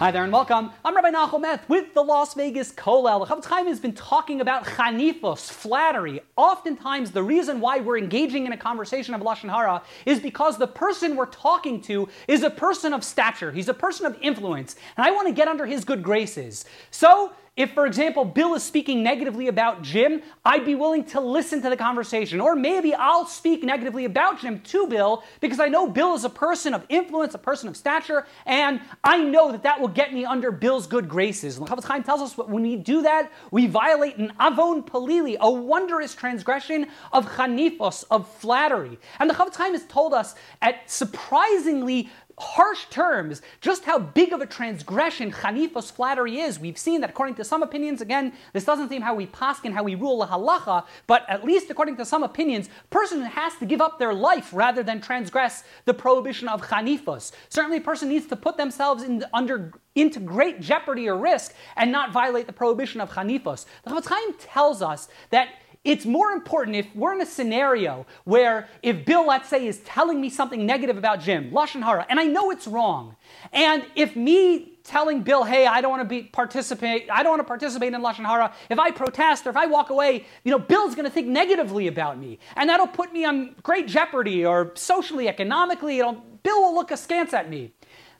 Hi there and welcome. I'm Rabbi Nachum with the Las Vegas Kollel. The Chofetz Chaim has been talking about chanifos, flattery. Oftentimes, the reason why we're engaging in a conversation of lashon hara is because the person we're talking to is a person of stature. He's a person of influence, and I want to get under his good graces. So if, for example, Bill is speaking negatively about Jim, I'd be willing to listen to the conversation. Or maybe I'll speak negatively about Jim to Bill because I know Bill is a person of influence, a person of stature, and I know that that will get me under Bill's good graces. And the Chofetz Chaim tells us that when we do that, we violate an avon palili, a wondrous transgression of chanifos, of flattery. And the Chofetz Chaim has told us at surprisingly harsh terms just how big of a transgression chanifos flattery is. We've seen that according to some opinions, again, this doesn't seem how we paskin, how we rule the halacha, but at least according to some opinions, person has to give up their life rather than transgress the prohibition of chanifos. Certainly a person needs to put themselves in, under into great jeopardy or risk and not violate the prohibition of chanifos. The Chofetz Chaim tells us that it's more important if we're in a scenario where if Bill, let's say, is telling me something negative about Jim, Lashon Hara, and I know it's wrong, and if me telling Bill, hey, I don't want to be participate, I don't want to participate in Lashon Hara, if I protest or if I walk away, you know, Bill's going to think negatively about me, and that'll put me on great jeopardy or socially, economically, it'll Bill will look askance at me.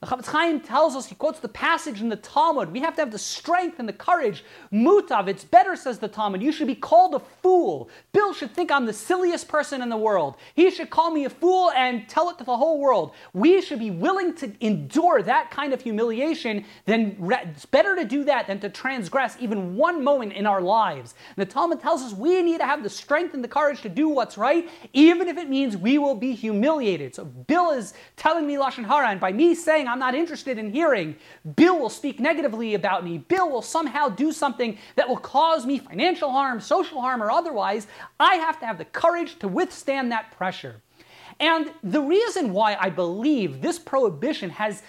The Chofetz Chaim tells us, he quotes the passage in the Talmud, we have to have the strength and the courage. Mutav, it's better, says the Talmud. You should be called a fool. Bill should think I'm the silliest person in the world. He should call me a fool and tell it to the whole world. We should be willing to endure that kind of humiliation. Then it's better to do that than to transgress even one moment in our lives. And the Talmud tells us we need to have the strength and the courage to do what's right, even if it means we will be humiliated. So Bill is telling me Lashon Hara, and by me saying I'm not interested in hearing. Bill will speak negatively about me. Bill will somehow do something that will cause me financial harm, social harm, or otherwise. I have to have the courage to withstand that pressure. And the reason why I believe this prohibition has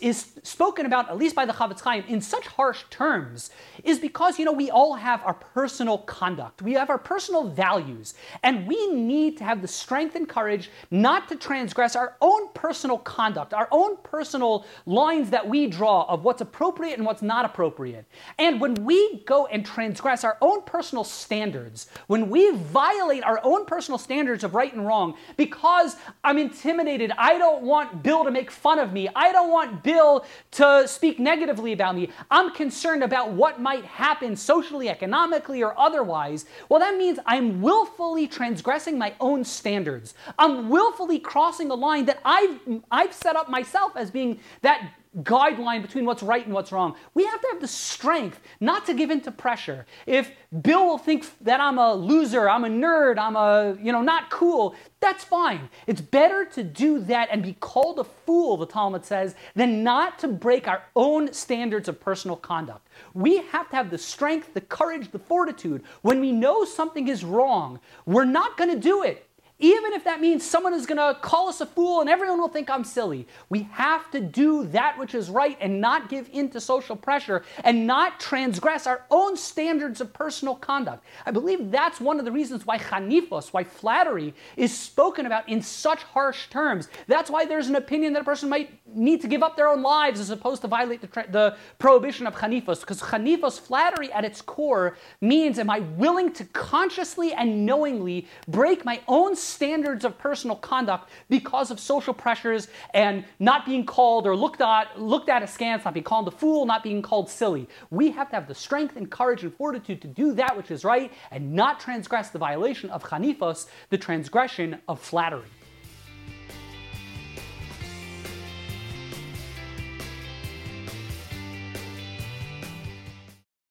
is spoken about, at least by the Chofetz Chaim, in such harsh terms, is because, you know, we all have our personal conduct. We have our personal values. And we need to have the strength and courage not to transgress our own personal conduct, our own personal lines that we draw of what's appropriate and what's not appropriate. And when we go and transgress our own personal standards, when we violate our own personal standards of right and wrong, because I'm intimidated, I don't want Bill to make fun of me, I don't want want Bill to speak negatively about me. I'm concerned about what might happen socially, economically, or otherwise. Well, that means I'm willfully transgressing my own standards. I'm willfully crossing a line that I've, I've set up myself as being that guideline between what's right and what's wrong. We have to have the strength not to give in to pressure. If Bill will think that I'm a loser, I'm a nerd, I'm a, you know, not cool, that's fine. It's better to do that and be called a fool, the Talmud says, than not to break our own standards of personal conduct. We have to have the strength, the courage, the fortitude. When we know something is wrong, we're not going to do it. Even if that means someone is going to call us a fool and everyone will think I'm silly, we have to do that which is right and not give in to social pressure and not transgress our own standards of personal conduct. I believe that's one of the reasons why chanifos, why flattery, is spoken about in such harsh terms. That's why there's an opinion that a person might need to give up their own lives as opposed to violate the, tra- the prohibition of chanifos. Because chanifos, flattery at its core, means am I willing to consciously and knowingly break my own standards of personal conduct because of social pressures and not being called or looked at, looked at askance, not being called a fool, not being called silly. We have to have the strength and courage and fortitude to do that which is right and not transgress the violation of chanifos, the transgression of flattery.